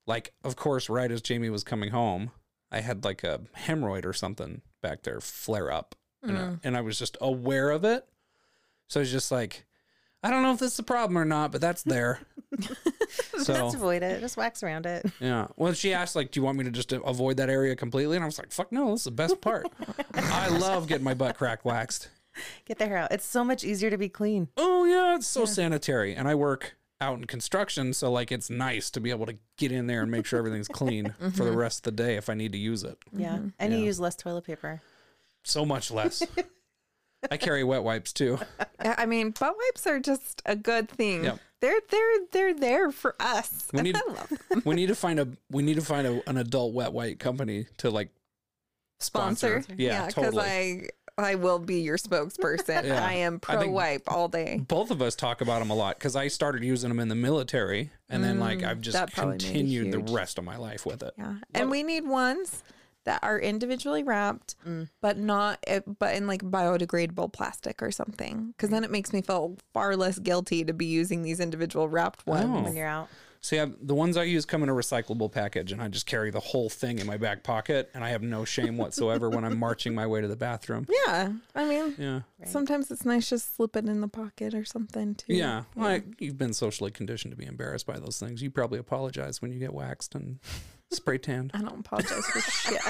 like, of course, right as Jamie was coming home, I had like a hemorrhoid or something back there flare up. And, I, mm. and I was just aware of it. So I was just like, I don't know if this is a problem or not, but that's there. [LAUGHS] so Just avoid it. Just wax around it. yeah. Well, she asked, like, do you want me to just avoid that area completely? And I was like, fuck no, this is the best part. [LAUGHS] I love getting my butt crack waxed. Get the hair out. It's so much easier to be clean. Oh, yeah, it's so sanitary. And I work out in construction, so, like, it's nice to be able to get in there and make sure everything's [LAUGHS] clean for the mm-hmm. rest of the day if I need to use it. Yeah. And mm-hmm. you use less toilet paper. So much less. [LAUGHS] I carry wet wipes too. I mean, butt wipes are just a good thing. Yep. They're they're they're there for us. We need [LAUGHS] I we need to find a we need to find a, an adult wet wipe company to like sponsor. Sponsor. Yeah, because totally. I I will be your spokesperson. [LAUGHS] Yeah. I am I pro think- wipe all day. both of us talk about them a lot because I started using them in the military, and then like I've just Mm, that probably made a continued the rest of my life with it. Yeah, and we need ones that are individually wrapped, but not, eh, but in like biodegradable plastic or something. Because then it makes me feel far less guilty to be using these individual wrapped ones. Oh. when you're out. See, I, the ones I use come in a recyclable package, and I just carry the whole thing in my back pocket, and I have no shame whatsoever when I'm marching my way to the bathroom. Yeah, I mean, Yeah, sometimes it's nice just slip it in the pocket or something too. yeah. Like you've been socially conditioned to be embarrassed by those things. You probably apologize when you get waxed and [LAUGHS] spray tanned. I don't apologize for shit.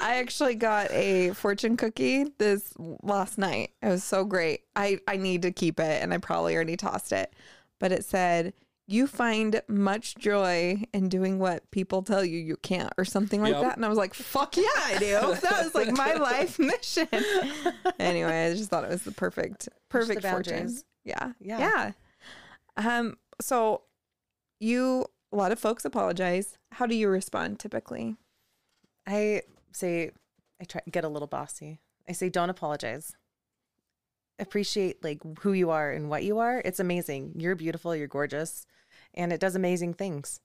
I actually got a fortune cookie this last night. It was so great. I, I need to keep it and I probably already tossed it. But it said, You find much joy in doing what people tell you you can't, or something like Yep. that. And I was like, Fuck yeah, I do. [LAUGHS] That was like my life [LAUGHS] mission. anyway, I just thought it was the perfect, perfect fortune. boundaries. Yeah. Yeah. Yeah. Um, so you, a lot of folks apologize. How do you respond typically? I say, I try get a little bossy. I say, don't apologize. Appreciate like who you are and what you are. It's amazing. You're beautiful. You're gorgeous, and it does amazing things.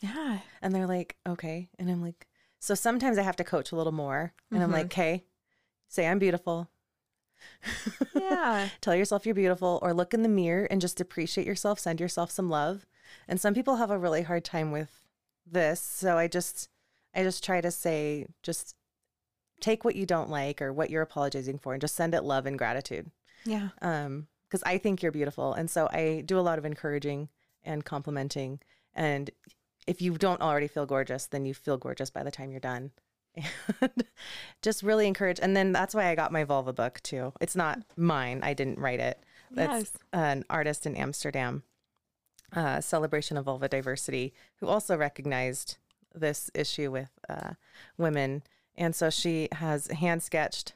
Yeah. And they're like, okay. And I'm like, so sometimes I have to coach a little more. And I'm like, okay, say I'm beautiful. Yeah. [LAUGHS] Tell yourself you're beautiful or look in the mirror and just appreciate yourself, send yourself some love. And some people have a really hard time with this. So I just I just try to say just take what you don't like or what you're apologizing for and just send it love and gratitude. Yeah. Um because I think you're beautiful. And so I do a lot of encouraging and complimenting and if you don't already feel gorgeous, then you feel gorgeous by the time you're done. [LAUGHS] And just really encourage. And then that's why I got my vulva book too. It's not mine. I didn't write it. That's Yes. an artist in Amsterdam, uh, celebration of vulva diversity, who also recognized this issue with uh, women. And so she has hand sketched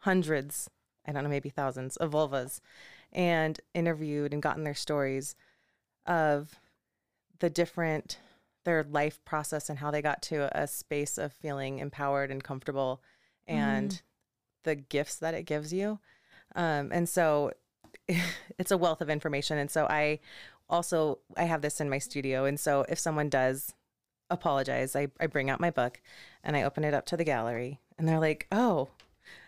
hundreds, I don't know, maybe thousands of vulvas and interviewed and gotten their stories of the different their life process and how they got to a space of feeling empowered and comfortable and the gifts that it gives you. Um, and so [LAUGHS] it's a wealth of information. And so i also i have this in my studio. And so if someone does apologize i, I bring out my book and i open it up to the gallery and they're like oh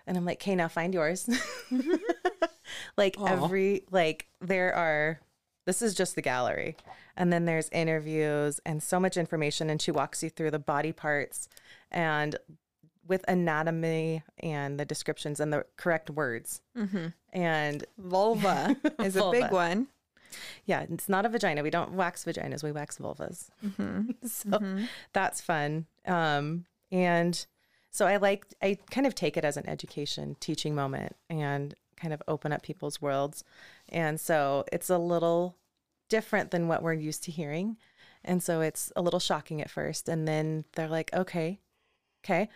and i'm like okay now find yours. [LAUGHS] Like Aw. every like there are this is just the gallery. And then there's interviews and so much information and she walks you through the body parts and with anatomy and the descriptions and the correct words. Mm-hmm. And Vulva. [LAUGHS] is a big one. yeah it's not a vagina. We don't wax vaginas. We wax vulvas. Mm-hmm. [LAUGHS] So mm-hmm. that's fun. Um and so i like i kind of take it as an education teaching moment and kind of open up people's worlds and so it's a little different than what we're used to hearing. And so it's a little shocking at first. And then they're like okay okay.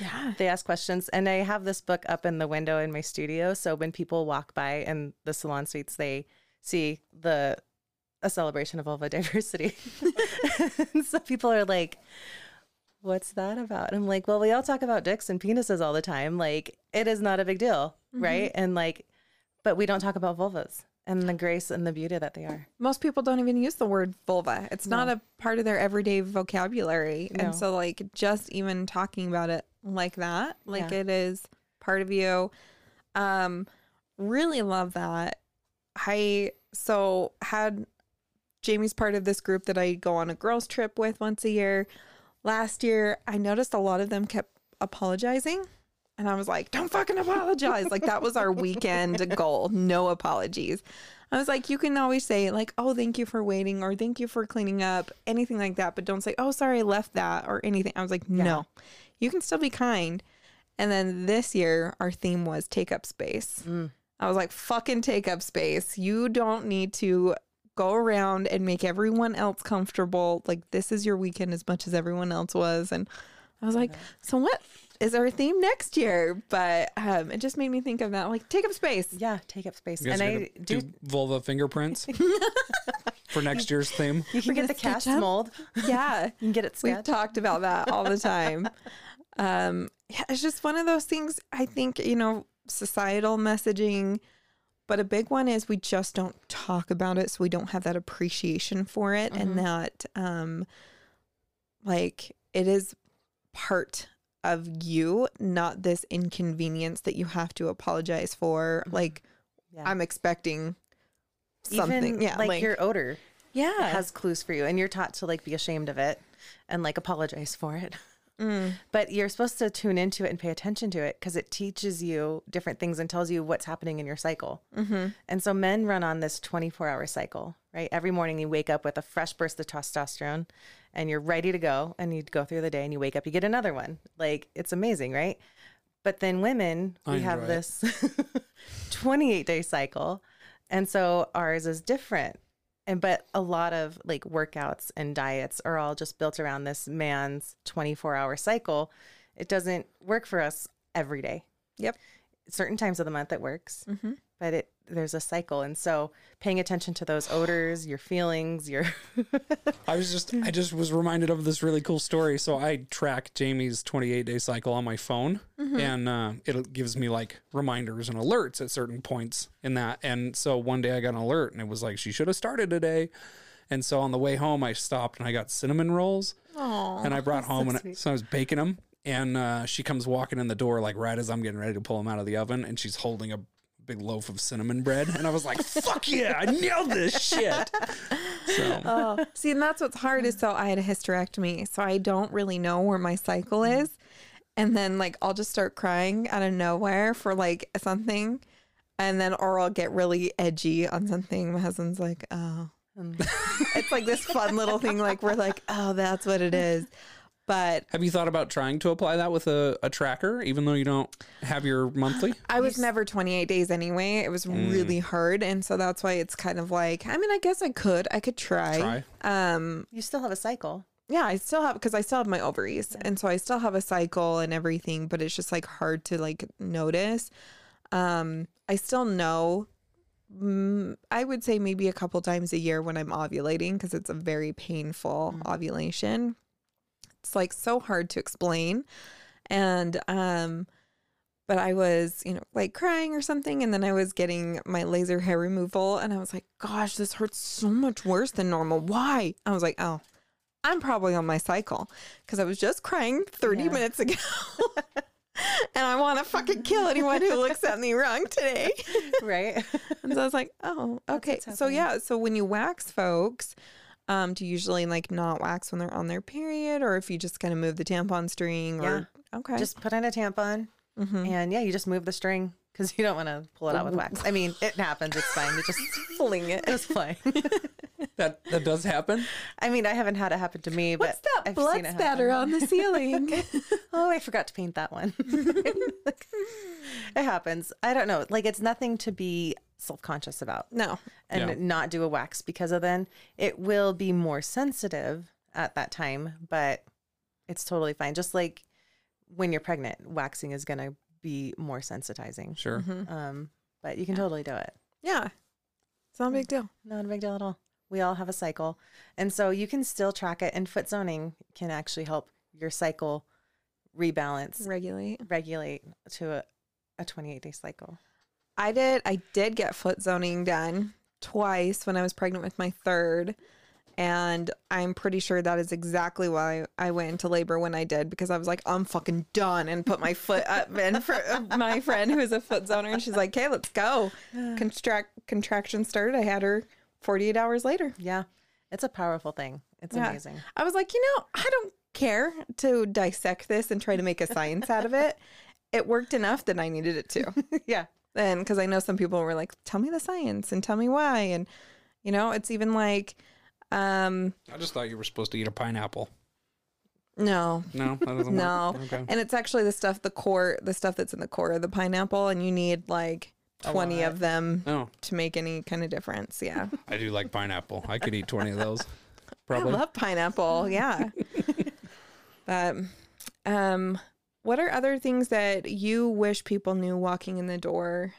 Yeah. [LAUGHS] they ask questions. And i have this book up in the window in my studio. So when people walk by in the salon suites they see the a celebration of all [LAUGHS] the diversity so people are like what's that about? And i'm like well we all talk about dicks and penises all the time. Like it is not a big deal mm-hmm. right? And like but we don't talk about vulvas and the grace and the beauty that they are Most people don't even use the word vulva. It's not a part of their everyday vocabulary. No. And so like just even talking about it like that, like Yeah. it is part of you. Um really love that. I so had Jamie's part of this group that I go on a girls trip with once a year. Last year, I noticed a lot of them kept apologizing. And I was like, don't fucking apologize. like, that was our weekend [LAUGHS] goal. No apologies. I was like, you can always say, like, oh, thank you for waiting or thank you for cleaning up, anything like that. But don't say, oh, sorry, I left that or anything. I was like, no, you can still be kind. And then this year, our theme was take up space. Mm. I was like, fucking take up space. You don't need to go around and make everyone else comfortable. Like, this is your weekend as much as everyone else was. And I was like, so what is our theme next year? But um, it just made me think of that. Like, take up space. yeah take up space You guys and i do do vulva fingerprints [LAUGHS] for next year's theme. you can get the gonna cast up? mold Yeah. [LAUGHS] you can get it We've talked about that all the time. [LAUGHS] um, yeah, it's just one of those things. I think you know, societal messaging, but a big one is we just don't talk about it, so we don't have that appreciation for it, and that, um, like it is part of you, not this inconvenience that you have to apologize for. Like Yeah. I'm expecting something. Even yeah, like, your odor yeah. has clues for you, and you're taught to like be ashamed of it and like apologize for it. [LAUGHS] But you're supposed to tune into it and pay attention to it because it teaches you different things and tells you what's happening in your cycle. Mm-hmm. And so men run on this 24 hour cycle, right? Every morning you wake up with a fresh burst of testosterone and you're ready to go and you go through the day and you wake up, you get another one. Like it's amazing, right? But then women, we have it. this [LAUGHS] 28 day cycle. And so ours is different. And but a lot of like workouts and diets are all just built around this man's 24 hour cycle. It doesn't work for us every day. Yep. Certain times of the month it works, Mm-hmm. but it there's a cycle. And so paying attention to those odors, your feelings, your [LAUGHS] I was just I just was reminded of this really cool story. So I track Jamie's 28 day cycle on my phone, and uh, it gives me like reminders and alerts at certain points in that. And so one day I got an alert, and it was like she should have started today. And so on the way home, I stopped and I got cinnamon rolls, and I brought home and I, so I was baking them. And uh, she comes walking in the door like right as I'm getting ready to pull them out of the oven, and she's holding a big loaf of cinnamon bread, and I was like, "Fuck yeah, I nailed this shit!" So Oh, see, and that's what's hard is so I had a hysterectomy, so I don't really know where my cycle mm-hmm. is. And then like I'll just start crying out of nowhere for like something. And then or I'll get really edgy on something. My husband's like, oh. [LAUGHS] it's like this fun little thing, like we're like, oh, that's what it is. But Have you thought about trying to apply that with a, a tracker, even though you don't have your monthly? [SIGHS] I was never 28 days anyway. It was really hard. And so that's why it's kind of like, I mean, I guess I could. I could try. Try. Um, you still have a cycle. yeah, I still have because I still have my ovaries, and so I still have a cycle and everything, but it's just like hard to like notice. Um, I still know. Mm, I would say maybe a couple times a year when I'm ovulating because it's a very painful ovulation. It's like so hard to explain, and um, but I was you know like crying or something, and then I was getting my laser hair removal, and I was like, gosh, this hurts so much worse than normal. Why? I was like, oh. I'm probably on my cycle because I was just crying 30 Yeah. minutes ago. [LAUGHS] and I want to fucking kill [LAUGHS] anyone who looks at me wrong today. right? [LAUGHS] And so I was like, oh, okay. So yeah, so when you wax folks, um, do you usually like not wax when they're on their period or if you just kind of move the tampon string or okay. Just put in a tampon Mhm. and yeah, you just move the string because you don't want to pull it out with wax. I mean, it happens. It's fine. It just [LAUGHS] fling it. goes flying. [LAUGHS] That that does happen. I mean, I haven't had it happen to me, but What's that I've blood seen it spatter on the ceiling? [LAUGHS] Oh, I forgot to paint that one. it happens. I don't know. Like it's nothing to be self-conscious about no. and Yeah. not do a wax because of then it will be more sensitive at that time, but it's totally fine. Just like when you're pregnant, waxing is going to be more sensitizing. Sure. Mm-hmm. Um, but you can totally do it. Yeah. It's not a big deal. Not a big deal at all. We all have a cycle. And so you can still track it, and foot zoning can actually help your cycle rebalance, Regulate. regulate to a, a 28 day cycle. I did I did get foot zoning done twice when I was pregnant with my third. And I'm pretty sure that is exactly why I went into labor when I did because I was like, I'm fucking done and put my foot up. [LAUGHS] And for my friend who is a foot zoner, and she's like, okay, let's go. [SIGHS] Contract contraction started. I had her 48 hours later. Yeah. It's a powerful thing. It's Yeah. amazing. I was like, you know, I don't care to dissect this and try to make a science out of it. [LAUGHS] It worked enough that I needed it to. [LAUGHS] yeah. And because I know some people were like, tell me the science and tell me why. And, you know, it's even like, um, I just thought you were supposed to eat a pineapple. no, No, that [LAUGHS] no. Okay. And it's actually the stuff, the core, the stuff that's in the core of the pineapple. And you need like 20 of them No, to make any kind of difference. Yeah. [LAUGHS] I do like pineapple. I could eat twenty of those. [LAUGHS] I Probably. love pineapple. Yeah. but, um, what are other things that you wish people knew walking in the door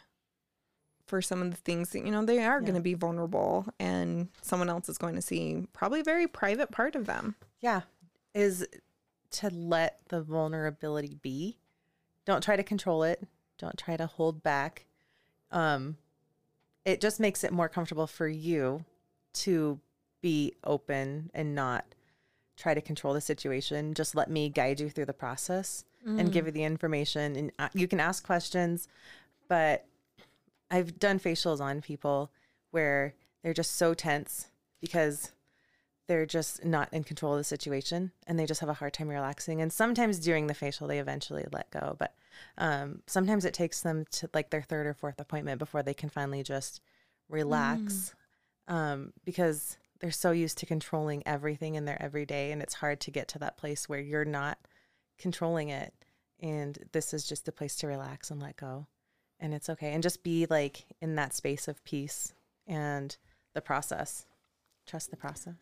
for some of the things that, you know, they are Yeah. going to be vulnerable and someone else is going to see probably a very private part of them. Yeah. Is to let the vulnerability be. Don't try to control it. Don't try to hold back. Um, it just makes it more comfortable for you to be open and not try to control the situation. Just let me guide you through the process and give you the information. And uh, you can ask questions, but I've done facials on people where they're just so tense because they're just not in control of the situation and they just have a hard time relaxing. And sometimes during the facial, they eventually let go. But um, sometimes it takes them to like their third or fourth appointment before they can finally just relax um, because they're so used to controlling everything in their everyday. And it's hard to get to that place where you're not controlling it. And this is just a place to relax and let go. And it's okay. And just be like in that space of peace and the process. Trust the process.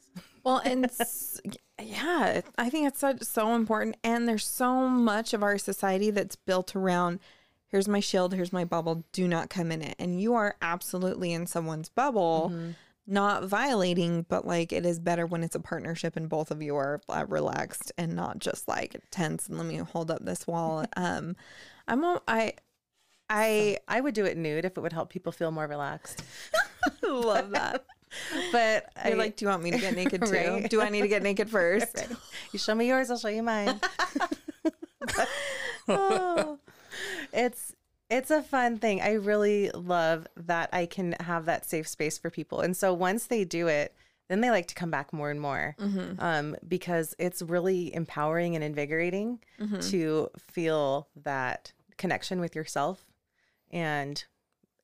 Well, and [LAUGHS] yeah, I think it's so, so important. And there's so much of our society that's built around here's my shield, here's my bubble, do not come in it. And you are absolutely in someone's bubble, mm-hmm. Not violating, but like it is better when it's a partnership and both of you are uh, relaxed and not just like tense and let me hold up this wall. [LAUGHS] um, I'm, a- I, I I would do it nude if it would help people feel more relaxed. [LAUGHS] love that. But You're I, like, do you want me to get naked [LAUGHS] too? Right. Do I need to get naked first? Right. you show me yours, I'll show you mine. Oh. it's it's a fun thing. I really love that I can have that safe space for people. And so once they do it, then they like to come back more and more um, because it's really empowering and invigorating to feel that connection with yourself. And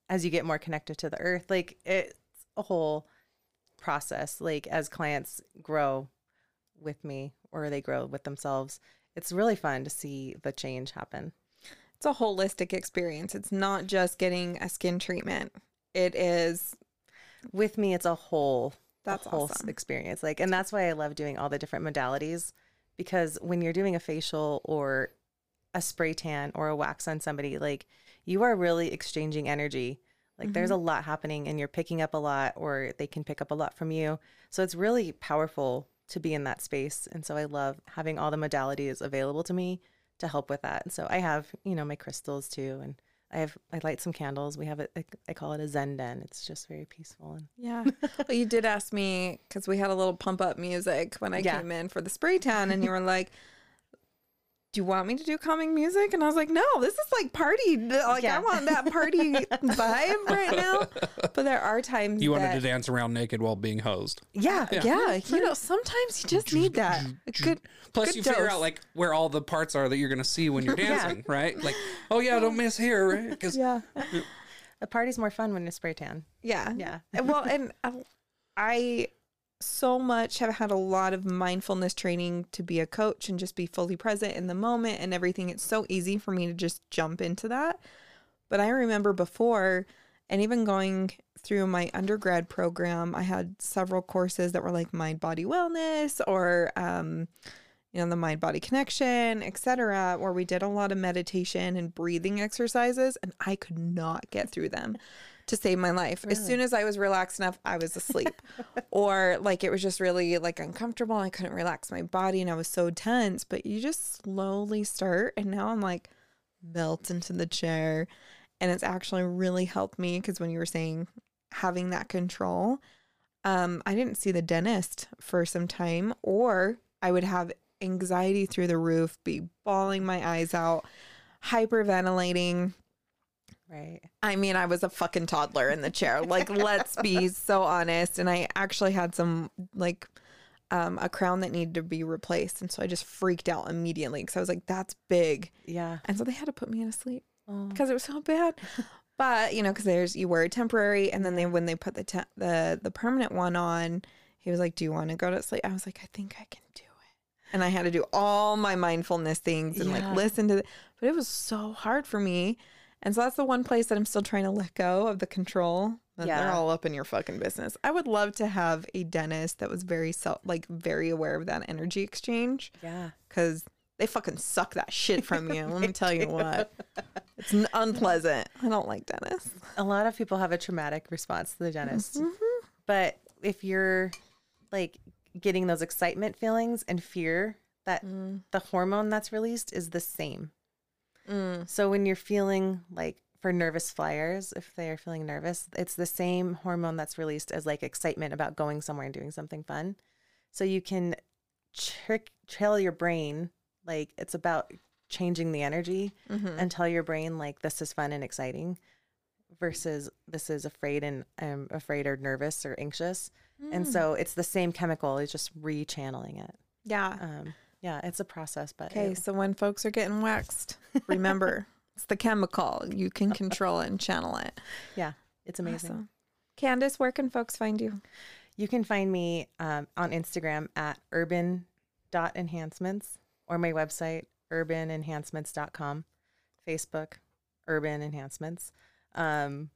as you get more connected to the earth, like it's a whole process. Like as clients grow with me or they grow with themselves, it's really fun to see the change happen. It's a holistic experience. It's not just getting a skin treatment. It is with me it's a whole That's a whole awesome. experience like and that's why i love doing all the different modalities because when you're doing a facial or a spray tan or a wax on somebody like you are really exchanging energy like there's a Mm-hmm. lot happening and you're picking up a lot or they can pick up a lot from you so it's really powerful to be in that space and so i love having all the modalities available to me to help with that and so i have you know my crystals too and i have i light some candles we have it I, I call it a zen den it's just very peaceful and yeah. well, you did ask me because we had a little pump up music when I [LAUGHS] Yeah. came in for the spray tan, and you were like, "Do you want me to do calming music?" And I was like, "No, this is like party. Like Yeah. I want that party [LAUGHS] vibe right now." But there are times You wanted that, to dance around naked while being hosed. yeah Yeah, you know, sometimes you just need that. A good. Plus, good you figure out like where all the parts are that you're going to see when you're [LAUGHS] Yeah. dancing, right? Like, oh yeah, don't miss here, right? Because Yeah. The party's more fun when you spray tan. Yeah. Yeah. Well, and um, I- I so much have had a lot of mindfulness training to be a coach and just be fully present in the moment and everything. It's so easy for me to just jump into that. But I remember before, and even going through my undergrad program, I had several courses that were like mind body wellness or, um, you know, the mind body connection, etc., where we did a lot of meditation and breathing exercises, and I could not get through them to save my life. As soon as I was relaxed enough, I was asleep. [LAUGHS] or like it was just really like uncomfortable. I couldn't relax my body and I was so tense. But you just slowly start and now I'm like melt into the chair. And it's actually really helped me because when you were saying having that control, um, I didn't see the dentist for some time, or I would have anxiety through the roof, be bawling my eyes out, hyperventilating. Right. I mean, I was a fucking toddler in the chair. Like, let's be [LAUGHS] so honest. And I actually had some like um, a crown that needed to be replaced, and so I just freaked out immediately because I was like, "That's big," Yeah. and so they had to put me in a sleep Oh. because it was so bad. [LAUGHS] But you know, because there's you wear a temporary, and then they when they put the te- the the permanent one on, he was like, "Do you want to go to sleep?" I was like, "I think I can do it," and I had to do all my mindfulness things and Yeah. like listen to, the, but it was so hard for me, and so that's the one place that I'm still trying to let go of the control. That They're all up in your fucking business. I would love to have a dentist that was very self, like very aware of that energy exchange Yeah. because they fucking suck that shit from you. Let me tell you [LAUGHS] what. It's unpleasant. I don't like dentists. A lot of people have a traumatic response to the dentist. Mm-hmm. But if you're like getting those excitement feelings and fear, that Mm. the hormone that's released is the same. Mm. So when you're feeling like for nervous flyers, if they are feeling nervous, it's the same hormone that's released as like excitement about going somewhere and doing something fun. So you can trick tell your brain like it's about changing the energy Mm-hmm. and tell your brain like this is fun and exciting versus this is afraid and I'm afraid or nervous or anxious. And Mm. so it's the same chemical, it's just rechanneling it. yeah. Um, yeah, it's a process, but Okay, it- so when folks are getting waxed, remember [LAUGHS] it's the chemical. You can control it and channel it. yeah, it's amazing. Awesome. Candace, where can folks find you? You can find me um, on Instagram at urban.enhancements or my website, urbanenhancements.com, Facebook, Urban Enhancements. Um,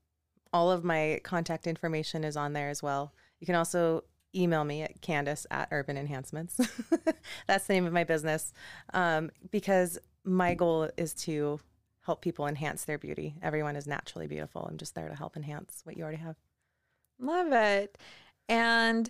all of my contact information is on there as well. You can also email me at candace at urban enhancements. [LAUGHS] That's the name of my business um, because my goal is to help people enhance their beauty. Everyone is naturally beautiful. I'm just there to help enhance what you already have. Love it. And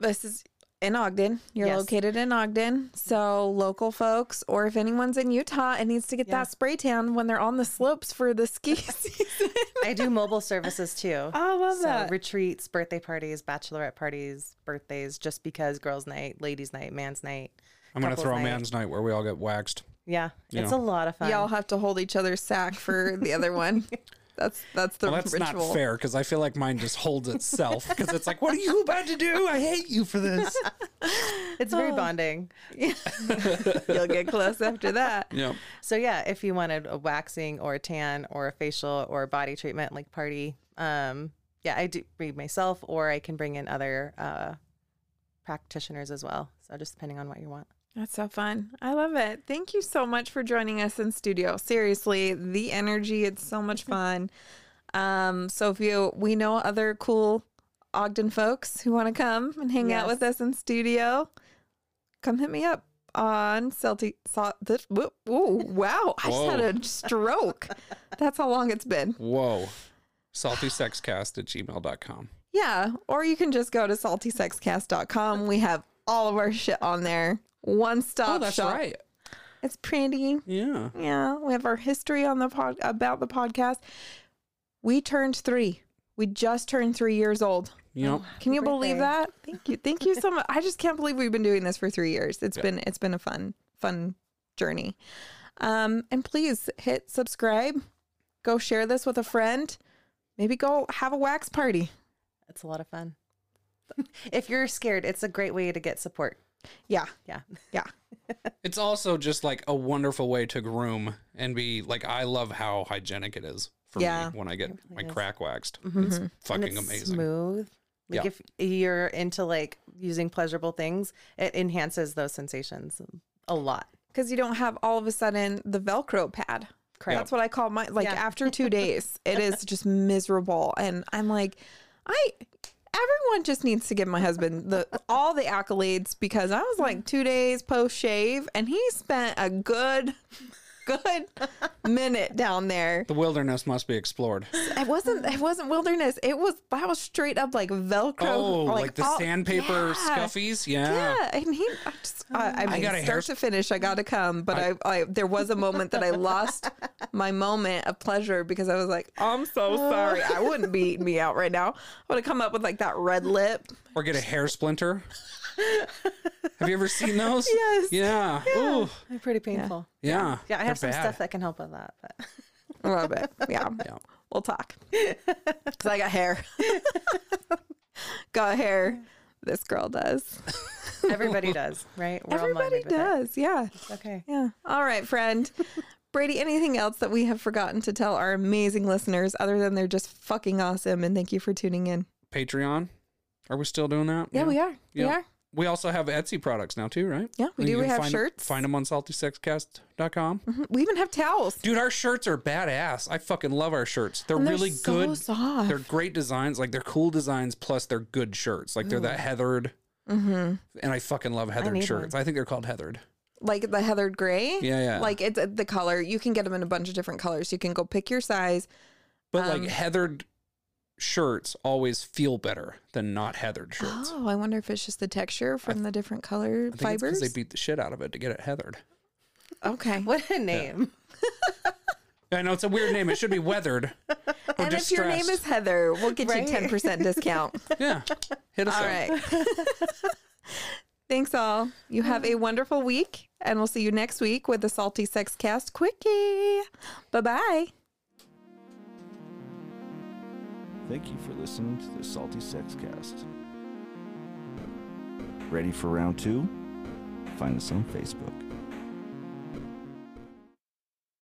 this is in Ogden. You're Yes. located in Ogden. So local folks, or if anyone's in Utah and needs to get Yeah. that spray tan when they're on the slopes for the ski [LAUGHS] season. I do mobile services too. [LAUGHS] Oh, I love so that. retreats, birthday parties, bachelorette parties, birthdays, just because girls' night, ladies' night, man's night. I'm gonna couples throw a night. man's night where we all get waxed. Yeah, You it's know. a lot of fun. Y'all have to hold each other's sack for the other one. [LAUGHS] That's that's the Well, that's ritual. not fair because I feel like mine just holds itself because it's like, what are you about to do? I hate you for this. [LAUGHS] it's very Oh. bonding. [LAUGHS] You'll get close after that. Yeah. So yeah, if you wanted a waxing or a tan or a facial or a body treatment like party, um, yeah, I do read myself or I can bring in other uh, practitioners as well. So just depending on what you want. That's so fun. I love it. Thank you so much for joining us in studio. Seriously, the energy, it's so much fun. Um, so if you we know other cool Ogden folks who want to come and hang out with us in studio, come hit me up on Celtic. So, this, ooh, wow, I just had a stroke. [LAUGHS] That's how long it's been. Whoa. Saltysexcast at gmail.com. Yeah. Or you can just go to saltysexcast.com. We have all of our shit on there. One stop Oh, that's shop. right. It's pretty. Yeah. Yeah, we have our history on the pod about the podcast. We turned three. We just turned three years old. You know, Can you believe birthday. that? Thank you. Thank you so much. I just can't believe we've been doing this for three years. It's been it's been a fun, fun journey. Um, and please hit subscribe. Go share this with a friend. Maybe go have a wax party. It's a lot of fun. [LAUGHS] if you're scared, it's a great way to get support. Yeah. Yeah. Yeah. [LAUGHS] it's also just like a wonderful way to groom and be like, I love how hygienic it is for Yeah. me when I get my is. crack waxed. Mhm. It's And fucking it's amazing. Smooth. Like Yeah. if you're into like using pleasurable things, it enhances those sensations a lot. Because you don't have all of a sudden the Velcro pad. Correct. That's what I call my like Yeah. after [LAUGHS] two days, it is just miserable. And I'm like, I everyone just needs to give my husband the all the accolades because I was like two days post shave and he spent a good good minute down there. The wilderness must be explored. It wasn't it wasn't wilderness. It was that was straight up like Velcro. Oh, like, the all- sandpaper yeah. scuffies? Yeah. Yeah, and he, I just, I, I mean, a start to finish, I got to come, but I, I, there was a moment that I lost my moment of pleasure because I was like, I'm so [SIGHS] sorry. I wouldn't be eating me out right now. I would have come up with like that red lip. Or get a hair splinter. [LAUGHS] Have you ever seen those? Yes. Yeah. Ooh. They're pretty painful. Yeah. Yeah, I They're have some bad. stuff that can help with that. But I love it. Yeah. Yeah. We'll talk. [LAUGHS] Because I got hair. [LAUGHS] got hair. This girl does. everybody does, right? We're all Everybody molded with it. does. Yeah. Okay. Yeah. All right, friend. Brady, anything else that we have forgotten to tell our amazing listeners other than they're just fucking awesome and thank you for tuning in? Patreon. Are we still doing that? Yeah, we are. We Yeah. are. We also have Etsy products now too, right? Yeah, we do. We have find, shirts. Find them on saltysexcast.com. Mhm. We even have towels. Dude, our shirts are badass. I fucking love our shirts. They're And really so good. soft. They're great designs. Like they're cool designs plus they're good shirts. Like they're that heathered. mm-hmm. And I fucking love heathered need shirts. I think they're called heathered. Like the heathered gray. Yeah, yeah. Like it's uh, the color. You can get them in a bunch of different colors. You can go pick your size. But Um, like heathered shirts always feel better than not heathered shirts. Oh, I wonder if it's just the texture from the different color I think fibers. because they beat the shit out of it to get it heathered. okay. What a name. I know it's a weird name. It should be weathered. Or and if your name is Heather, we'll get Right? you ten percent discount. [LAUGHS] yeah, hit us All up. right. Thanks all. You have a wonderful week, and we'll see you next week with the Salty Sex Cast Quickie. Bye bye. Thank you for listening to the Salty Sex Cast. Ready for round two? Find us on Facebook.